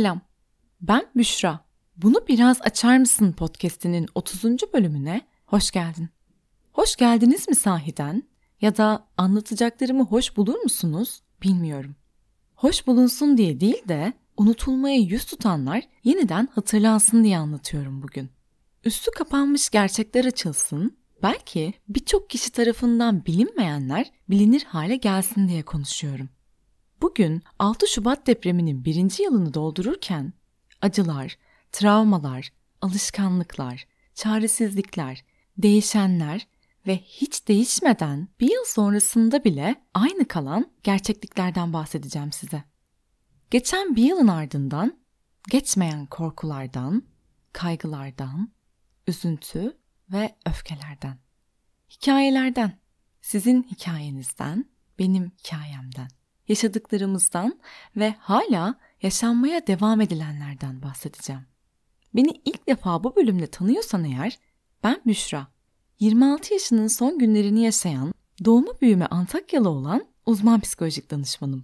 Selam, ben Büşra. Bunu biraz açar mısın podcast'inin 30. bölümüne hoş geldin. Hoş geldiniz mi sahiden? Ya da anlatacaklarımı hoş bulur musunuz? Bilmiyorum. Hoş bulunsun diye değil de unutulmaya yüz tutanlar yeniden hatırlansın diye anlatıyorum bugün. Üstü kapanmış gerçekler açılsın, belki birçok kişi tarafından bilinmeyenler bilinir hale gelsin diye konuşuyorum. Bugün 6 Şubat depreminin birinci yılını doldururken acılar, travmalar, alışkanlıklar, çaresizlikler, değişenler ve hiç değişmeden bir yıl sonrasında bile aynı kalan gerçekliklerden bahsedeceğim size. Geçen bir yılın ardından geçmeyen korkulardan, kaygılardan, üzüntü ve öfkelerden, hikayelerden, sizin hikayenizden, benim hikayemden yaşadıklarımızdan ve hala yaşanmaya devam edilenlerden bahsedeceğim. Beni ilk defa bu bölümde tanıyorsan eğer ben Büşra. 26 yaşının son günlerini yaşayan, doğumu büyüme Antakyalı olan uzman psikolojik danışmanım.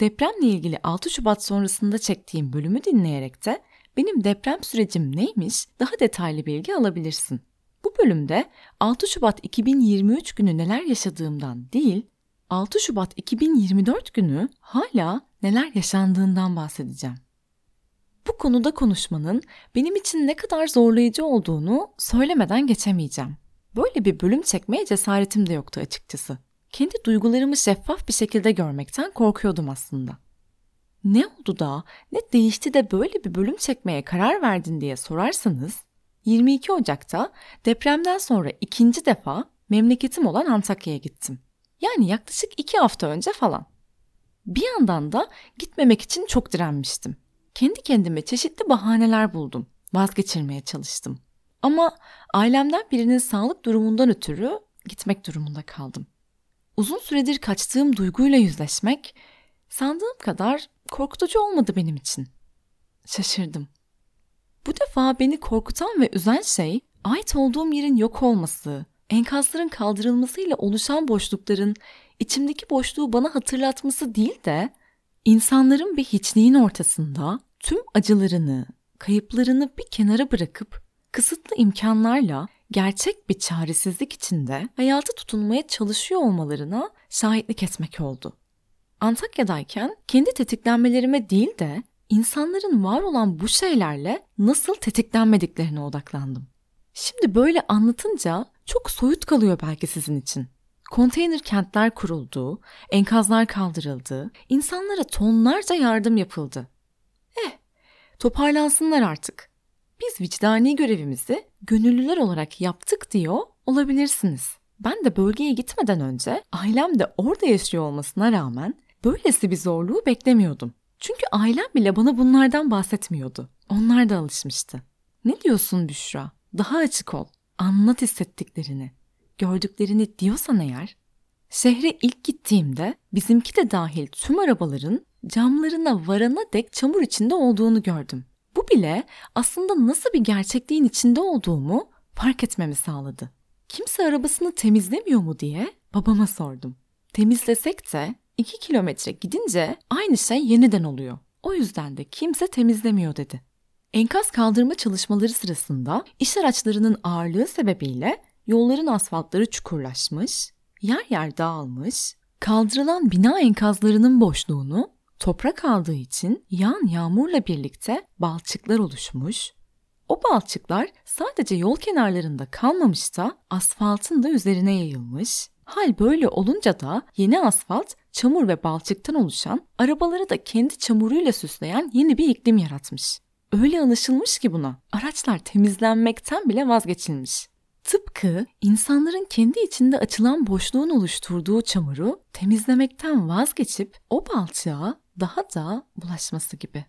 Depremle ilgili 6 Şubat sonrasında çektiğim bölümü dinleyerek de benim deprem sürecim neymiş daha detaylı bilgi alabilirsin. Bu bölümde 6 Şubat 2023 günü neler yaşadığımdan değil, 6 Şubat 2024 günü hala neler yaşandığından bahsedeceğim. Bu konuda konuşmanın benim için ne kadar zorlayıcı olduğunu söylemeden geçemeyeceğim. Böyle bir bölüm çekmeye cesaretim de yoktu açıkçası. Kendi duygularımı şeffaf bir şekilde görmekten korkuyordum aslında. Ne oldu da, ne değişti de böyle bir bölüm çekmeye karar verdin diye sorarsanız, 22 Ocak'ta depremden sonra ikinci defa memleketim olan Antakya'ya gittim. Yani yaklaşık iki hafta önce falan. Bir yandan da gitmemek için çok direnmiştim. Kendi kendime çeşitli bahaneler buldum. Vazgeçirmeye çalıştım. Ama ailemden birinin sağlık durumundan ötürü gitmek durumunda kaldım. Uzun süredir kaçtığım duyguyla yüzleşmek sandığım kadar korkutucu olmadı benim için. Şaşırdım. Bu defa beni korkutan ve üzen şey ait olduğum yerin yok olması, enkazların kaldırılmasıyla oluşan boşlukların içimdeki boşluğu bana hatırlatması değil de insanların bir hiçliğin ortasında tüm acılarını, kayıplarını bir kenara bırakıp kısıtlı imkanlarla gerçek bir çaresizlik içinde hayata tutunmaya çalışıyor olmalarına şahitlik etmek oldu. Antakya'dayken kendi tetiklenmelerime değil de insanların var olan bu şeylerle nasıl tetiklenmediklerine odaklandım. Şimdi böyle anlatınca çok soyut kalıyor belki sizin için. Konteyner kentler kuruldu, enkazlar kaldırıldı, insanlara tonlarca yardım yapıldı. Eh, toparlansınlar artık. Biz vicdani görevimizi gönüllüler olarak yaptık diyor olabilirsiniz. Ben de bölgeye gitmeden önce ailem de orada yaşıyor olmasına rağmen böylesi bir zorluğu beklemiyordum. Çünkü ailem bile bana bunlardan bahsetmiyordu. Onlar da alışmıştı. Ne diyorsun Büşra? Daha açık ol. Anlat hissettiklerini, gördüklerini diyorsan eğer, şehre ilk gittiğimde bizimki de dahil tüm arabaların camlarına varana dek çamur içinde olduğunu gördüm. Bu bile aslında nasıl bir gerçekliğin içinde olduğumu fark etmemi sağladı. Kimse arabasını temizlemiyor mu diye babama sordum. Temizlesek de 2 kilometre gidince aynı şey yeniden oluyor. O yüzden de kimse temizlemiyor dedi. Enkaz kaldırma çalışmaları sırasında iş araçlarının ağırlığı sebebiyle yolların asfaltları çukurlaşmış, yer yer dağılmış, kaldırılan bina enkazlarının boşluğunu toprak aldığı için yağan yağmurla birlikte balçıklar oluşmuş. O balçıklar sadece yol kenarlarında kalmamış da asfaltın da üzerine yayılmış. Hal böyle olunca da yeni asfalt çamur ve balçıktan oluşan, arabaları da kendi çamuruyla süsleyen yeni bir iklim yaratmış. Öyle alışılmış ki buna. Araçlar temizlenmekten bile vazgeçilmiş. Tıpkı insanların kendi içinde açılan boşluğun oluşturduğu çamuru temizlemekten vazgeçip o balçığa daha da bulaşması gibi.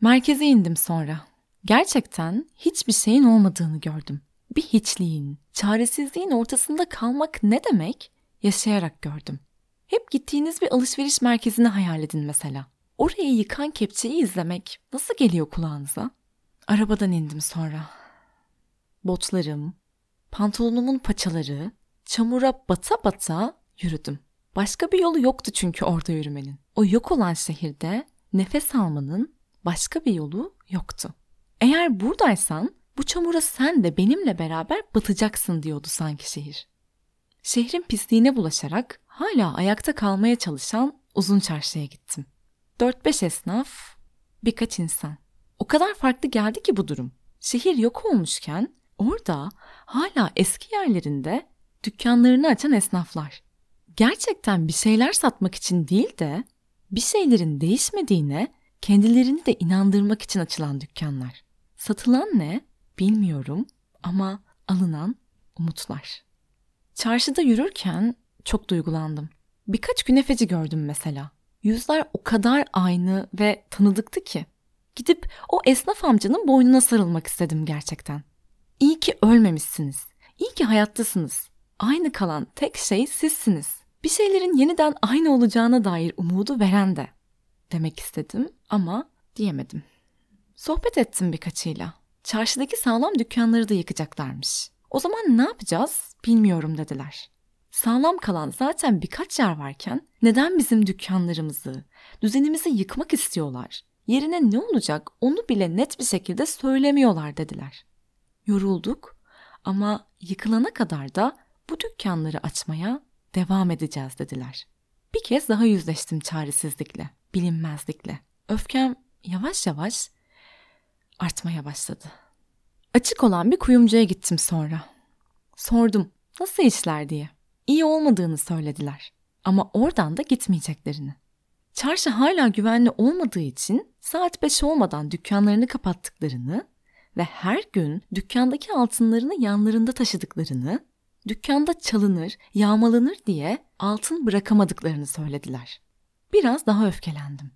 Merkeze indim sonra. Gerçekten hiçbir şeyin olmadığını gördüm. Bir hiçliğin, çaresizliğin ortasında kalmak ne demek? Yaşayarak gördüm. Hep gittiğiniz bir alışveriş merkezini hayal edin mesela. Orayı yıkan kepçeyi izlemek nasıl geliyor kulağınıza? Arabadan indim sonra. Botlarım, pantolonumun paçaları, çamura bata bata yürüdüm. Başka bir yolu yoktu çünkü orada yürümenin. O yok olan şehirde nefes almanın Başka bir yolu yoktu. Eğer buradaysan bu çamura sen de benimle beraber batacaksın diyordu sanki şehir. Şehrin pisliğine bulaşarak hala ayakta kalmaya çalışan uzun çarşıya gittim. 4-5 esnaf, birkaç insan. O kadar farklı geldi ki bu durum. Şehir yok olmuşken orada hala eski yerlerinde dükkanlarını açan esnaflar. Gerçekten bir şeyler satmak için değil de bir şeylerin değişmediğine kendilerini de inandırmak için açılan dükkanlar. Satılan ne bilmiyorum ama alınan umutlar. Çarşıda yürürken çok duygulandım. Birkaç günefeci gördüm mesela. Yüzler o kadar aynı ve tanıdıktı ki. Gidip o esnaf amcanın boynuna sarılmak istedim gerçekten. İyi ki ölmemişsiniz. İyi ki hayattasınız. Aynı kalan tek şey sizsiniz. Bir şeylerin yeniden aynı olacağına dair umudu veren de. Demek istedim ama diyemedim. Sohbet ettim birkaçıyla. Çarşıdaki sağlam dükkanları da yıkacaklarmış. O zaman ne yapacağız bilmiyorum dediler. Sağlam kalan zaten birkaç yer varken neden bizim dükkanlarımızı, düzenimizi yıkmak istiyorlar? Yerine ne olacak onu bile net bir şekilde söylemiyorlar dediler. Yorulduk ama yıkılana kadar da bu dükkanları açmaya devam edeceğiz dediler. Bir kez daha yüzleştim çaresizlikle, bilinmezlikle. Öfkem yavaş yavaş artmaya başladı. Açık olan bir kuyumcuya gittim sonra. Sordum nasıl işler diye. İyi olmadığını söylediler ama oradan da gitmeyeceklerini. Çarşı hala güvenli olmadığı için saat 5 olmadan dükkanlarını kapattıklarını ve her gün dükkandaki altınlarını yanlarında taşıdıklarını, dükkanda çalınır, yağmalanır diye altın bırakamadıklarını söylediler. Biraz daha öfkelendim.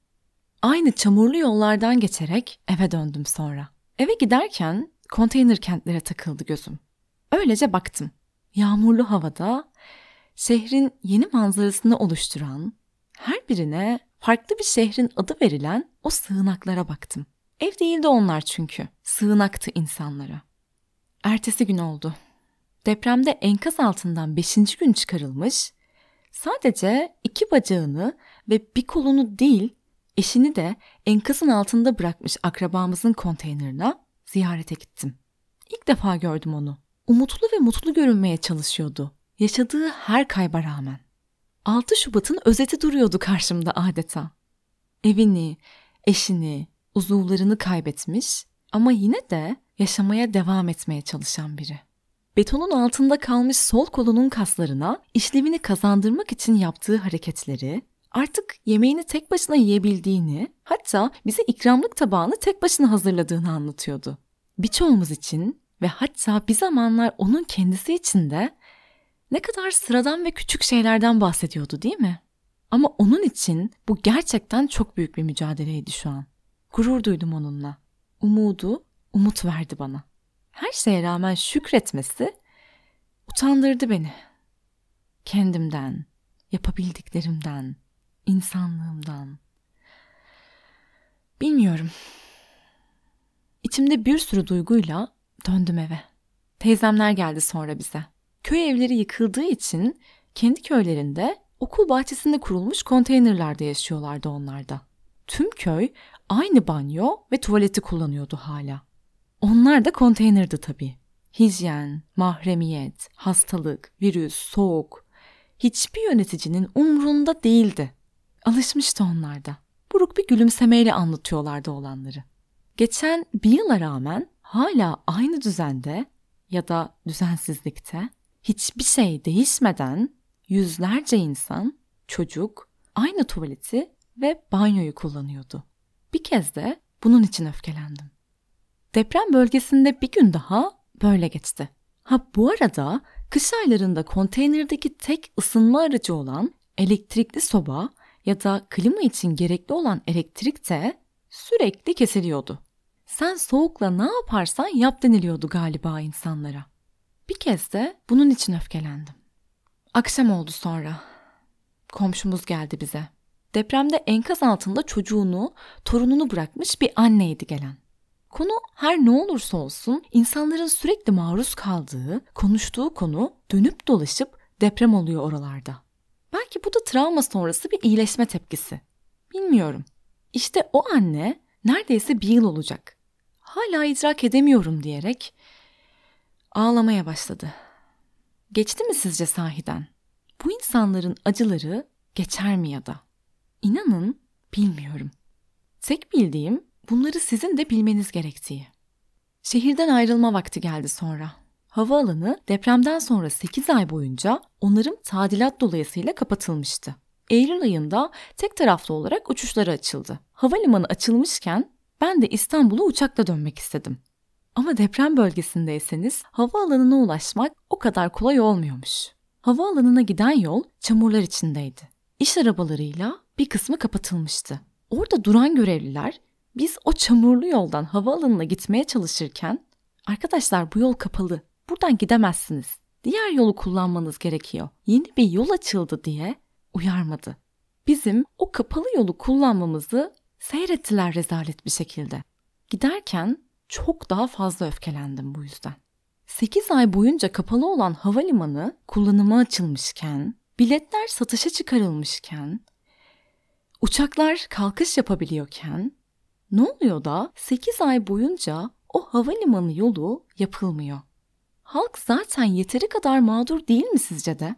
Aynı çamurlu yollardan geçerek eve döndüm sonra. Eve giderken konteyner kentlere takıldı gözüm. Öylece baktım. Yağmurlu havada şehrin yeni manzarasını oluşturan, her birine farklı bir şehrin adı verilen o sığınaklara baktım. Ev değildi onlar çünkü. Sığınaktı insanlara. Ertesi gün oldu. Depremde enkaz altından beşinci gün çıkarılmış, sadece iki bacağını ve bir kolunu değil, eşini de enkazın altında bırakmış akrabamızın konteynerine ziyarete gittim. İlk defa gördüm onu. Umutlu ve mutlu görünmeye çalışıyordu. Yaşadığı her kayba rağmen. 6 Şubat'ın özeti duruyordu karşımda adeta. Evini, eşini, uzuvlarını kaybetmiş ama yine de yaşamaya devam etmeye çalışan biri. Betonun altında kalmış sol kolunun kaslarına işlevini kazandırmak için yaptığı hareketleri, artık yemeğini tek başına yiyebildiğini, hatta bize ikramlık tabağını tek başına hazırladığını anlatıyordu. Birçoğumuz için ve hatta bir zamanlar onun kendisi için de ne kadar sıradan ve küçük şeylerden bahsediyordu değil mi? Ama onun için bu gerçekten çok büyük bir mücadeleydi şu an. Gurur duydum onunla. Umudu, umut verdi bana. Her şeye rağmen şükretmesi utandırdı beni. Kendimden, yapabildiklerimden, insanlığımdan. Bilmiyorum. İçimde bir sürü duyguyla döndüm eve. Teyzemler geldi sonra bize. Köy evleri yıkıldığı için kendi köylerinde okul bahçesinde kurulmuş konteynerlerde yaşıyorlardı onlar da. Tüm köy aynı banyo ve tuvaleti kullanıyordu hala. Onlar da konteynerdi tabii. Hijyen, mahremiyet, hastalık, virüs, soğuk. Hiçbir yöneticinin umrunda değildi. Alışmıştı onlar da. Buruk bir gülümsemeyle anlatıyorlardı olanları. Geçen bir yıla rağmen hala aynı düzende ya da düzensizlikte hiçbir şey değişmeden yüzlerce insan, çocuk aynı tuvaleti ve banyoyu kullanıyordu. Bir kez de bunun için öfkelendim. Deprem bölgesinde bir gün daha böyle geçti. Ha bu arada kış aylarında konteynerdeki tek ısınma aracı olan elektrikli soba ya da klima için gerekli olan elektrik de sürekli kesiliyordu. Sen soğukla ne yaparsan yap deniliyordu galiba insanlara. Bir kez de bunun için öfkelendim. Akşam oldu sonra. Komşumuz geldi bize. Depremde enkaz altında çocuğunu, torununu bırakmış bir anneydi gelen. Konu her ne olursa olsun insanların sürekli maruz kaldığı, konuştuğu konu dönüp dolaşıp deprem oluyor oralarda. Belki bu da travma sonrası bir iyileşme tepkisi. Bilmiyorum. İşte o anne Neredeyse bir yıl olacak. Hala idrak edemiyorum diyerek ağlamaya başladı. Geçti mi sizce sahiden? Bu insanların acıları geçer mi ya da? İnanın bilmiyorum. Tek bildiğim bunları sizin de bilmeniz gerektiği. Şehirden ayrılma vakti geldi sonra. Havaalanı depremden sonra 8 ay boyunca onarım tadilat dolayısıyla kapatılmıştı. Eylül ayında tek taraflı olarak uçuşları açıldı. Havalimanı açılmışken ben de İstanbul'a uçakla dönmek istedim. Ama deprem bölgesindeyseniz havaalanına ulaşmak o kadar kolay olmuyormuş. Havaalanına giden yol çamurlar içindeydi. İş arabalarıyla bir kısmı kapatılmıştı. Orada duran görevliler biz o çamurlu yoldan havaalanına gitmeye çalışırken arkadaşlar bu yol kapalı. Buradan gidemezsiniz. Diğer yolu kullanmanız gerekiyor. Yeni bir yol açıldı diye uyarmadı. Bizim o kapalı yolu kullanmamızı seyrettiler rezalet bir şekilde. Giderken çok daha fazla öfkelendim bu yüzden. 8 ay boyunca kapalı olan havalimanı kullanıma açılmışken, biletler satışa çıkarılmışken, uçaklar kalkış yapabiliyorken ne oluyor da 8 ay boyunca o havalimanı yolu yapılmıyor? Halk zaten yeteri kadar mağdur değil mi sizce de?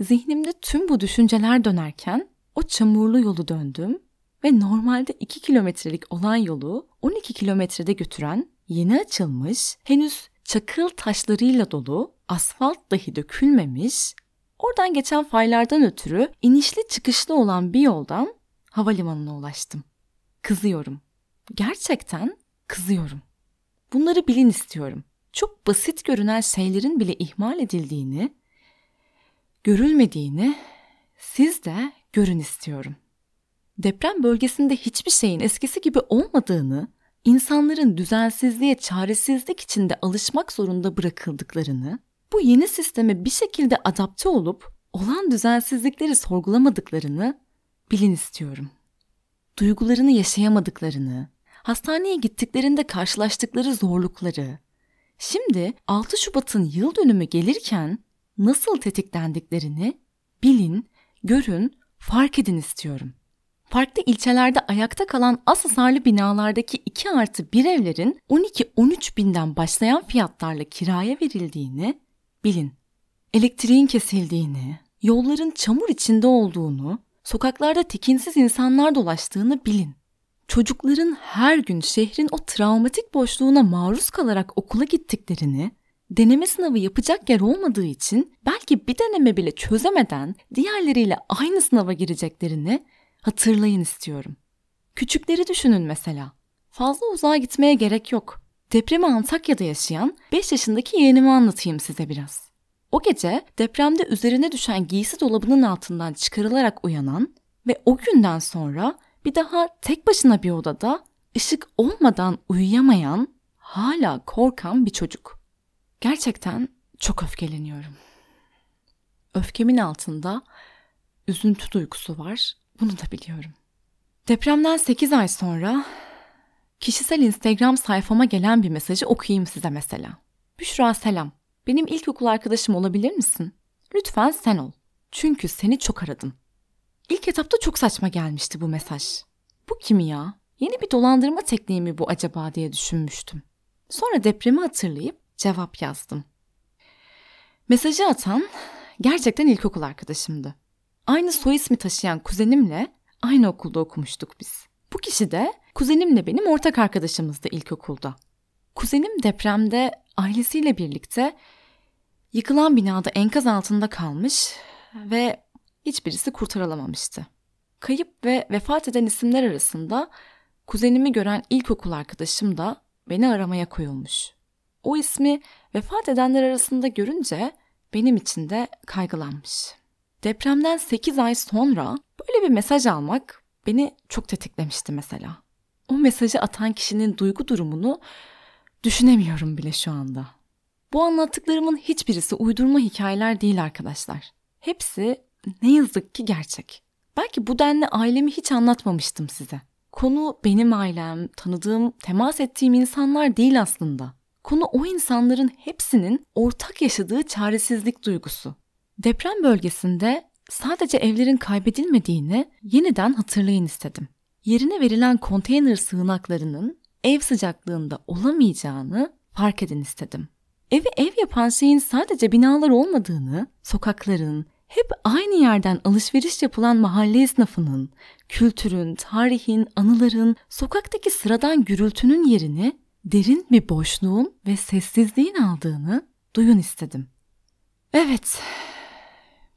Zihnimde tüm bu düşünceler dönerken o çamurlu yolu döndüm ve normalde 2 kilometrelik olan yolu 12 kilometrede götüren yeni açılmış, henüz çakıl taşlarıyla dolu, asfalt dahi dökülmemiş, oradan geçen faylardan ötürü inişli çıkışlı olan bir yoldan havalimanına ulaştım. Kızıyorum. Gerçekten kızıyorum. Bunları bilin istiyorum. Çok basit görünen şeylerin bile ihmal edildiğini, görülmediğini siz de görün istiyorum. Deprem bölgesinde hiçbir şeyin eskisi gibi olmadığını, insanların düzensizliğe çaresizlik içinde alışmak zorunda bırakıldıklarını, bu yeni sisteme bir şekilde adapte olup olan düzensizlikleri sorgulamadıklarını bilin istiyorum. Duygularını yaşayamadıklarını, hastaneye gittiklerinde karşılaştıkları zorlukları, şimdi 6 Şubat'ın yıl dönümü gelirken nasıl tetiklendiklerini bilin, görün, fark edin istiyorum. Farklı ilçelerde ayakta kalan az hasarlı binalardaki 2 artı 1 evlerin 12-13 binden başlayan fiyatlarla kiraya verildiğini bilin. Elektriğin kesildiğini, yolların çamur içinde olduğunu, sokaklarda tekinsiz insanlar dolaştığını bilin. Çocukların her gün şehrin o travmatik boşluğuna maruz kalarak okula gittiklerini, deneme sınavı yapacak yer olmadığı için belki bir deneme bile çözemeden diğerleriyle aynı sınava gireceklerini hatırlayın istiyorum. Küçükleri düşünün mesela. Fazla uzağa gitmeye gerek yok. Depremi Antakya'da yaşayan 5 yaşındaki yeğenimi anlatayım size biraz. O gece depremde üzerine düşen giysi dolabının altından çıkarılarak uyanan ve o günden sonra bir daha tek başına bir odada ışık olmadan uyuyamayan, hala korkan bir çocuk. Gerçekten çok öfkeleniyorum. Öfkemin altında üzüntü duygusu var. Bunu da biliyorum. Depremden 8 ay sonra kişisel Instagram sayfama gelen bir mesajı okuyayım size mesela. Büşra selam. Benim ilkokul arkadaşım olabilir misin? Lütfen sen ol. Çünkü seni çok aradım. İlk etapta çok saçma gelmişti bu mesaj. Bu kim ya? Yeni bir dolandırma tekniği mi bu acaba diye düşünmüştüm. Sonra depremi hatırlayıp cevap yazdım. Mesajı atan gerçekten ilkokul arkadaşımdı. Aynı soy ismi taşıyan kuzenimle aynı okulda okumuştuk biz. Bu kişi de kuzenimle benim ortak arkadaşımızdı ilkokulda. Kuzenim depremde ailesiyle birlikte yıkılan binada enkaz altında kalmış ve hiçbirisi kurtarılamamıştı. Kayıp ve vefat eden isimler arasında kuzenimi gören ilkokul arkadaşım da beni aramaya koyulmuş. O ismi vefat edenler arasında görünce benim için de kaygılanmış. Depremden 8 ay sonra böyle bir mesaj almak beni çok tetiklemişti mesela. O mesajı atan kişinin duygu durumunu düşünemiyorum bile şu anda. Bu anlattıklarımın hiçbirisi uydurma hikayeler değil arkadaşlar. Hepsi ne yazık ki gerçek. Belki bu denli ailemi hiç anlatmamıştım size. Konu benim ailem, tanıdığım, temas ettiğim insanlar değil aslında. Konu o insanların hepsinin ortak yaşadığı çaresizlik duygusu. Deprem bölgesinde sadece evlerin kaybedilmediğini yeniden hatırlayın istedim. yerine verilen konteyner sığınaklarının ev sıcaklığında olamayacağını fark edin istedim. Evi ev yapan şeyin sadece binalar olmadığını, sokakların, hep aynı yerden alışveriş yapılan mahalle esnafının, kültürün, tarihin, anıların, sokaktaki sıradan gürültünün yerini derin bir boşluğun ve sessizliğin aldığını duyun istedim. Evet,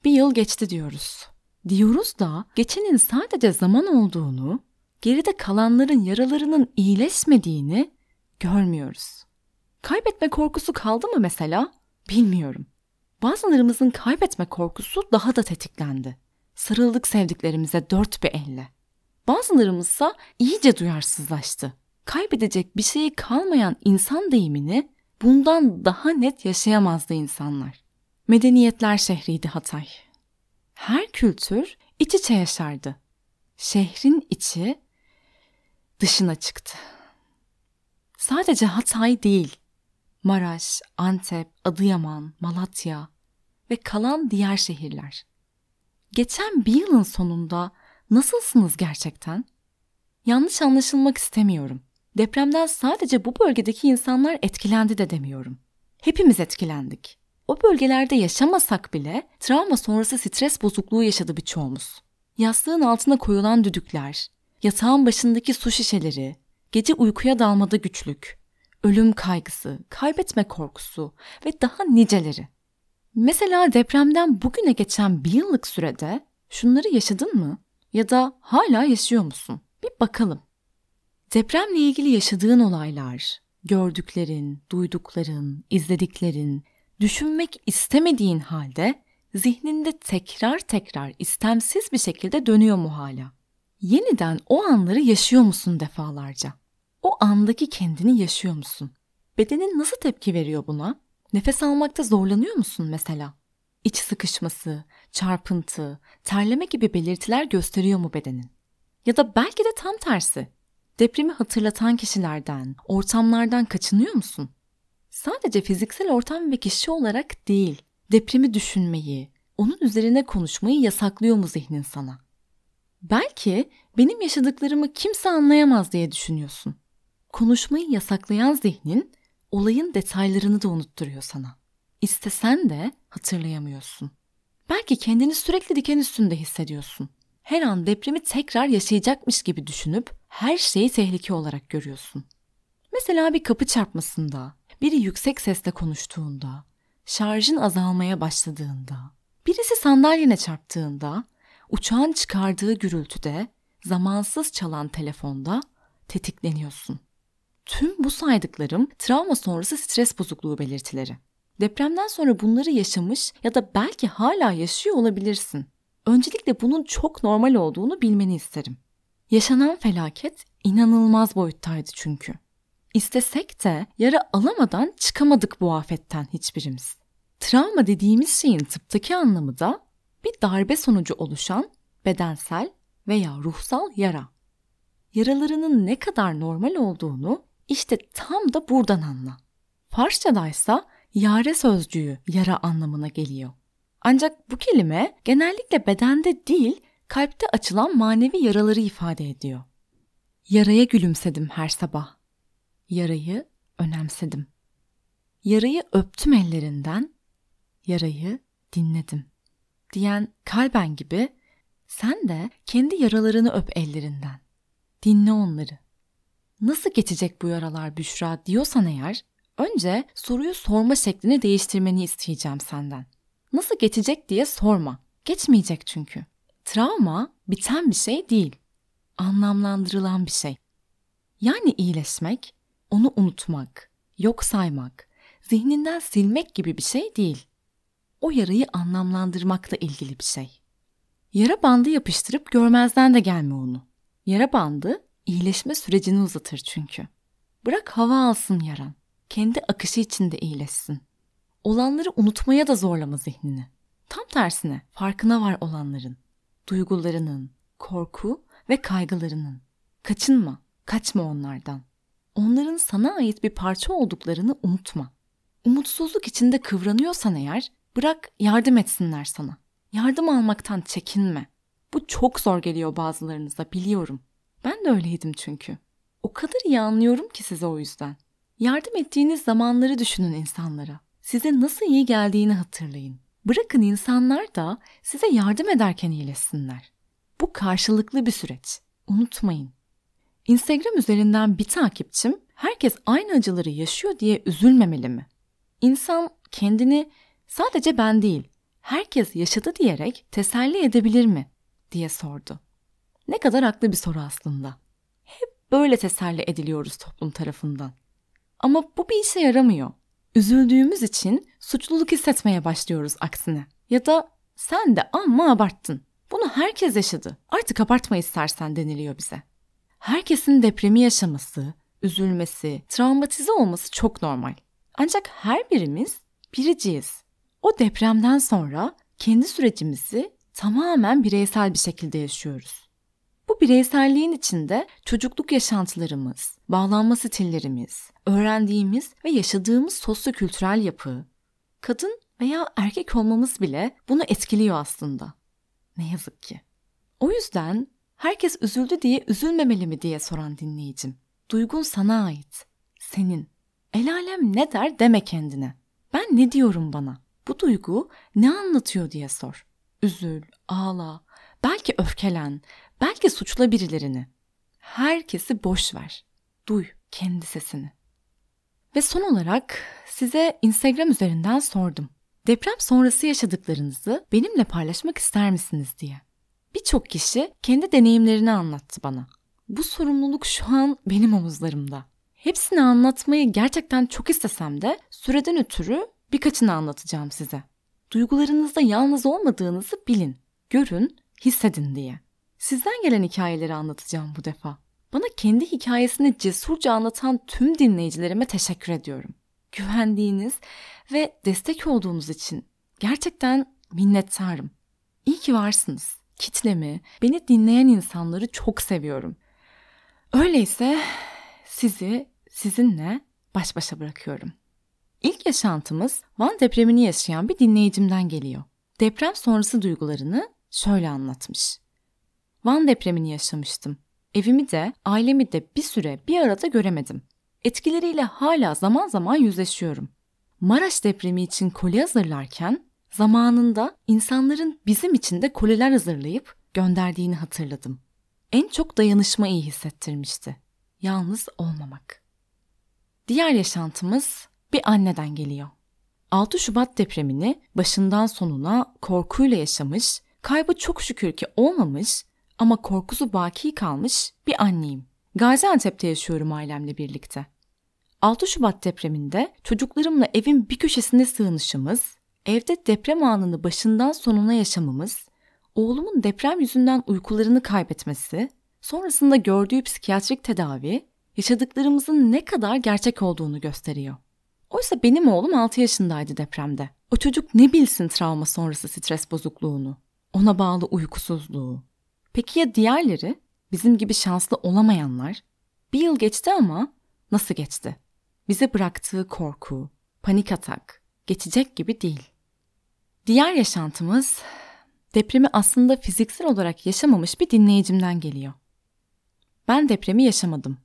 bir yıl geçti diyoruz. Diyoruz da geçenin sadece zaman olduğunu, geride kalanların yaralarının iyileşmediğini görmüyoruz. Kaybetme korkusu kaldı mı mesela? Bilmiyorum. Bazılarımızın kaybetme korkusu daha da tetiklendi. Sarıldık sevdiklerimize dört bir elle. Bazılarımızsa iyice duyarsızlaştı. Kaybedecek bir şeyi kalmayan insan deyimini bundan daha net yaşayamazdı insanlar. Medeniyetler şehriydi Hatay. Her kültür iç içe yaşardı. Şehrin içi dışına çıktı. Sadece Hatay değil, Maraş, Antep, Adıyaman, Malatya ve kalan diğer şehirler. Geçen bir yılın sonunda nasılsınız gerçekten? Yanlış anlaşılmak istemiyorum. Depremden sadece bu bölgedeki insanlar etkilendi de demiyorum. Hepimiz etkilendik. O bölgelerde yaşamasak bile travma sonrası stres bozukluğu yaşadı birçoğumuz. Yastığın altına koyulan düdükler, yatağın başındaki su şişeleri, gece uykuya dalmada güçlük, ölüm kaygısı, kaybetme korkusu ve daha niceleri. Mesela depremden bugüne geçen bir yıllık sürede şunları yaşadın mı? Ya da hala yaşıyor musun? Bir bakalım. Depremle ilgili yaşadığın olaylar, gördüklerin, duydukların, izlediklerin, düşünmek istemediğin halde zihninde tekrar tekrar istemsiz bir şekilde dönüyor mu hala? Yeniden o anları yaşıyor musun defalarca? O andaki kendini yaşıyor musun? Bedenin nasıl tepki veriyor buna? Nefes almakta zorlanıyor musun mesela? İç sıkışması, çarpıntı, terleme gibi belirtiler gösteriyor mu bedenin? Ya da belki de tam tersi. Depremi hatırlatan kişilerden, ortamlardan kaçınıyor musun? Sadece fiziksel ortam ve kişi olarak değil, depremi düşünmeyi, onun üzerine konuşmayı yasaklıyor mu zihnin sana? Belki benim yaşadıklarımı kimse anlayamaz diye düşünüyorsun. Konuşmayı yasaklayan zihnin olayın detaylarını da unutturuyor sana. İstesen de hatırlayamıyorsun. Belki kendini sürekli diken üstünde hissediyorsun. Her an depremi tekrar yaşayacakmış gibi düşünüp her şeyi tehlike olarak görüyorsun. Mesela bir kapı çarpmasında, biri yüksek sesle konuştuğunda, şarjın azalmaya başladığında, birisi sandalyene çarptığında, uçağın çıkardığı gürültüde, zamansız çalan telefonda tetikleniyorsun. Tüm bu saydıklarım travma sonrası stres bozukluğu belirtileri. Depremden sonra bunları yaşamış ya da belki hala yaşıyor olabilirsin. Öncelikle bunun çok normal olduğunu bilmeni isterim. Yaşanan felaket inanılmaz boyuttaydı çünkü. İstesek de yara alamadan çıkamadık bu afetten hiçbirimiz. Travma dediğimiz şeyin tıptaki anlamı da bir darbe sonucu oluşan bedensel veya ruhsal yara. Yaralarının ne kadar normal olduğunu işte tam da buradan anla. Farsçadaysa yare sözcüğü yara anlamına geliyor. Ancak bu kelime genellikle bedende değil, kalpte açılan manevi yaraları ifade ediyor. Yaraya gülümsedim her sabah. Yarayı önemsedim. Yarayı öptüm ellerinden, yarayı dinledim. Diyen kalben gibi sen de kendi yaralarını öp ellerinden. Dinle onları. Nasıl geçecek bu yaralar Büşra diyorsan eğer, önce soruyu sorma şeklini değiştirmeni isteyeceğim senden. Nasıl geçecek diye sorma. Geçmeyecek çünkü. Travma biten bir şey değil. Anlamlandırılan bir şey. Yani iyileşmek, onu unutmak, yok saymak, zihninden silmek gibi bir şey değil. O yarayı anlamlandırmakla ilgili bir şey. Yara bandı yapıştırıp görmezden de gelme onu. Yara bandı iyileşme sürecini uzatır çünkü. Bırak hava alsın yaran. Kendi akışı içinde iyileşsin. Olanları unutmaya da zorlama zihnini. Tam tersine farkına var olanların. Duygularının, korku ve kaygılarının. Kaçınma, kaçma onlardan. Onların sana ait bir parça olduklarını unutma. Umutsuzluk içinde kıvranıyorsan eğer bırak yardım etsinler sana. Yardım almaktan çekinme. Bu çok zor geliyor bazılarınıza biliyorum. Ben de öyleydim çünkü. O kadar iyi anlıyorum ki size o yüzden. Yardım ettiğiniz zamanları düşünün insanlara. Size nasıl iyi geldiğini hatırlayın. Bırakın insanlar da size yardım ederken iyileşsinler. Bu karşılıklı bir süreç. Unutmayın. Instagram üzerinden bir takipçim herkes aynı acıları yaşıyor diye üzülmemeli mi? İnsan kendini sadece ben değil, herkes yaşadı diyerek teselli edebilir mi diye sordu. Ne kadar haklı bir soru aslında. Hep böyle teselli ediliyoruz toplum tarafından. Ama bu bir işe yaramıyor. Üzüldüğümüz için suçluluk hissetmeye başlıyoruz aksine. Ya da sen de amma abarttın. Bunu herkes yaşadı. Artık abartma istersen deniliyor bize. Herkesin depremi yaşaması, üzülmesi, travmatize olması çok normal. Ancak her birimiz biriciyiz. O depremden sonra kendi sürecimizi tamamen bireysel bir şekilde yaşıyoruz. Bu bireyselliğin içinde çocukluk yaşantılarımız, bağlanma stillerimiz, öğrendiğimiz ve yaşadığımız sosyo-kültürel yapı, kadın veya erkek olmamız bile bunu etkiliyor aslında. Ne yazık ki. O yüzden herkes üzüldü diye üzülmemeli mi diye soran dinleyicim. Duygun sana ait. Senin. El alem ne der deme kendine. Ben ne diyorum bana? Bu duygu ne anlatıyor diye sor. Üzül, ağla, belki öfkelen, belki suçla birilerini. Herkesi boş ver. Duy kendi sesini. Ve son olarak size Instagram üzerinden sordum. Deprem sonrası yaşadıklarınızı benimle paylaşmak ister misiniz diye. Birçok kişi kendi deneyimlerini anlattı bana. Bu sorumluluk şu an benim omuzlarımda. Hepsini anlatmayı gerçekten çok istesem de süreden ötürü birkaçını anlatacağım size. Duygularınızda yalnız olmadığınızı bilin, görün, hissedin diye. Sizden gelen hikayeleri anlatacağım bu defa. Bana kendi hikayesini cesurca anlatan tüm dinleyicilerime teşekkür ediyorum. Güvendiğiniz ve destek olduğunuz için gerçekten minnettarım. İyi ki varsınız. Kitlemi, beni dinleyen insanları çok seviyorum. Öyleyse sizi sizinle baş başa bırakıyorum. İlk yaşantımız Van depremini yaşayan bir dinleyicimden geliyor. Deprem sonrası duygularını şöyle anlatmış. Van depremini yaşamıştım. Evimi de, ailemi de bir süre bir arada göremedim. Etkileriyle hala zaman zaman yüzleşiyorum. Maraş depremi için koli hazırlarken zamanında insanların bizim için de koliler hazırlayıp gönderdiğini hatırladım. En çok dayanışma iyi hissettirmişti. Yalnız olmamak. Diğer yaşantımız bir anneden geliyor. 6 Şubat depremini başından sonuna korkuyla yaşamış, kaybı çok şükür ki olmamış ama korkusu baki kalmış bir anneyim. Gaziantep'te yaşıyorum ailemle birlikte. 6 Şubat depreminde çocuklarımla evin bir köşesine sığınışımız, evde deprem anını başından sonuna yaşamamız, oğlumun deprem yüzünden uykularını kaybetmesi, sonrasında gördüğü psikiyatrik tedavi, yaşadıklarımızın ne kadar gerçek olduğunu gösteriyor. Oysa benim oğlum 6 yaşındaydı depremde. O çocuk ne bilsin travma sonrası stres bozukluğunu, ona bağlı uykusuzluğu. Peki ya diğerleri? Bizim gibi şanslı olamayanlar? Bir yıl geçti ama nasıl geçti? Bize bıraktığı korku, panik atak geçecek gibi değil. Diğer yaşantımız depremi aslında fiziksel olarak yaşamamış bir dinleyicimden geliyor. Ben depremi yaşamadım.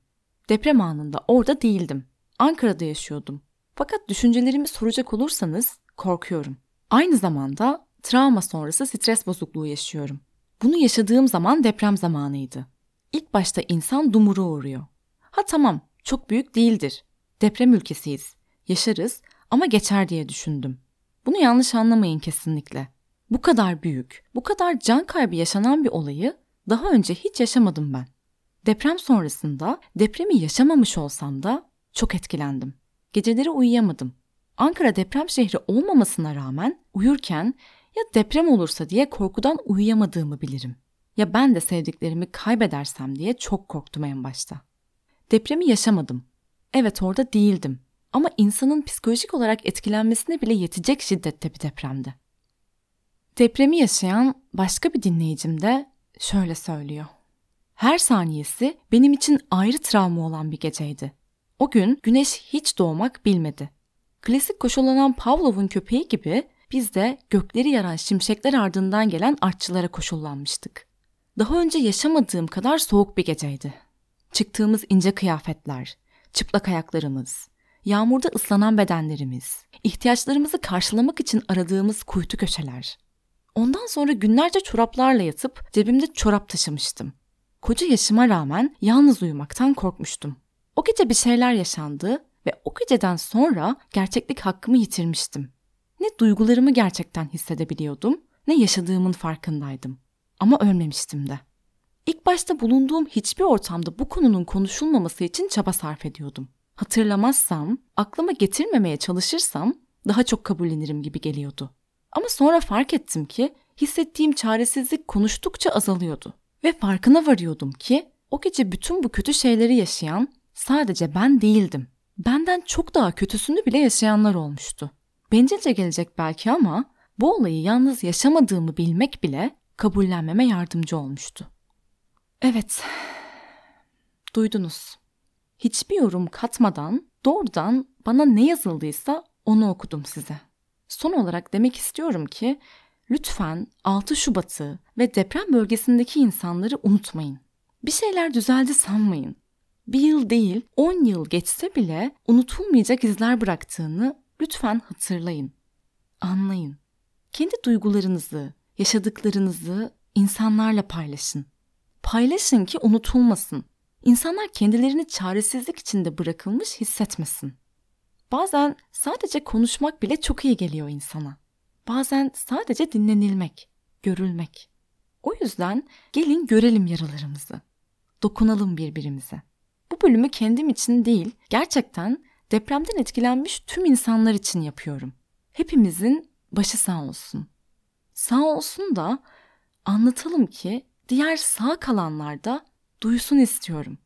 Deprem anında orada değildim. Ankara'da yaşıyordum. Fakat düşüncelerimi soracak olursanız korkuyorum. Aynı zamanda travma sonrası stres bozukluğu yaşıyorum. Bunu yaşadığım zaman deprem zamanıydı. İlk başta insan dumura uğruyor. Ha tamam, çok büyük değildir. Deprem ülkesiyiz. Yaşarız ama geçer diye düşündüm. Bunu yanlış anlamayın kesinlikle. Bu kadar büyük, bu kadar can kaybı yaşanan bir olayı daha önce hiç yaşamadım ben. Deprem sonrasında depremi yaşamamış olsam da çok etkilendim. Geceleri uyuyamadım. Ankara deprem şehri olmamasına rağmen uyurken ya deprem olursa diye korkudan uyuyamadığımı bilirim. Ya ben de sevdiklerimi kaybedersem diye çok korktum en başta. Depremi yaşamadım. Evet orada değildim. Ama insanın psikolojik olarak etkilenmesine bile yetecek şiddette bir depremdi. Depremi yaşayan başka bir dinleyicim de şöyle söylüyor. Her saniyesi benim için ayrı travma olan bir geceydi. O gün güneş hiç doğmak bilmedi. Klasik koşullanan Pavlov'un köpeği gibi biz de gökleri yaran şimşekler ardından gelen artçılara koşullanmıştık. Daha önce yaşamadığım kadar soğuk bir geceydi. Çıktığımız ince kıyafetler, çıplak ayaklarımız, yağmurda ıslanan bedenlerimiz, ihtiyaçlarımızı karşılamak için aradığımız kuytu köşeler. Ondan sonra günlerce çoraplarla yatıp cebimde çorap taşımıştım. Koca yaşıma rağmen yalnız uyumaktan korkmuştum. O gece bir şeyler yaşandı ve o geceden sonra gerçeklik hakkımı yitirmiştim. Ne duygularımı gerçekten hissedebiliyordum ne yaşadığımın farkındaydım. Ama ölmemiştim de. İlk başta bulunduğum hiçbir ortamda bu konunun konuşulmaması için çaba sarf ediyordum. Hatırlamazsam, aklıma getirmemeye çalışırsam daha çok kabullenirim gibi geliyordu. Ama sonra fark ettim ki hissettiğim çaresizlik konuştukça azalıyordu. Ve farkına varıyordum ki o gece bütün bu kötü şeyleri yaşayan sadece ben değildim. Benden çok daha kötüsünü bile yaşayanlar olmuştu. Bencilce gelecek belki ama bu olayı yalnız yaşamadığımı bilmek bile kabullenmeme yardımcı olmuştu. Evet, duydunuz. Hiçbir yorum katmadan doğrudan bana ne yazıldıysa onu okudum size. Son olarak demek istiyorum ki lütfen 6 Şubat'ı ve deprem bölgesindeki insanları unutmayın. Bir şeyler düzeldi sanmayın. Bir yıl değil 10 yıl geçse bile unutulmayacak izler bıraktığını lütfen hatırlayın. Anlayın. Kendi duygularınızı, yaşadıklarınızı insanlarla paylaşın. Paylaşın ki unutulmasın. İnsanlar kendilerini çaresizlik içinde bırakılmış hissetmesin. Bazen sadece konuşmak bile çok iyi geliyor insana. Bazen sadece dinlenilmek, görülmek. O yüzden gelin görelim yaralarımızı. Dokunalım birbirimize. Bu bölümü kendim için değil, gerçekten depremden etkilenmiş tüm insanlar için yapıyorum. Hepimizin başı sağ olsun. Sağ olsun da anlatalım ki diğer sağ kalanlar da duysun istiyorum.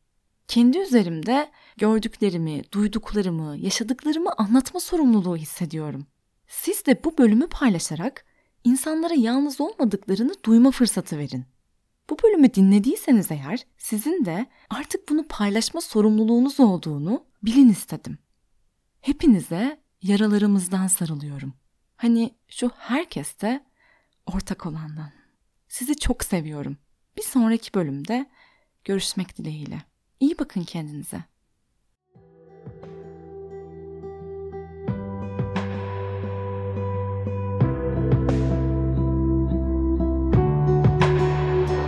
Kendi üzerimde gördüklerimi, duyduklarımı, yaşadıklarımı anlatma sorumluluğu hissediyorum. Siz de bu bölümü paylaşarak insanlara yalnız olmadıklarını duyma fırsatı verin. Bu bölümü dinlediyseniz eğer sizin de artık bunu paylaşma sorumluluğunuz olduğunu bilin istedim. Hepinize yaralarımızdan sarılıyorum. Hani şu herkeste ortak olandan. Sizi çok seviyorum. Bir sonraki bölümde görüşmek dileğiyle. İyi bakın kendinize.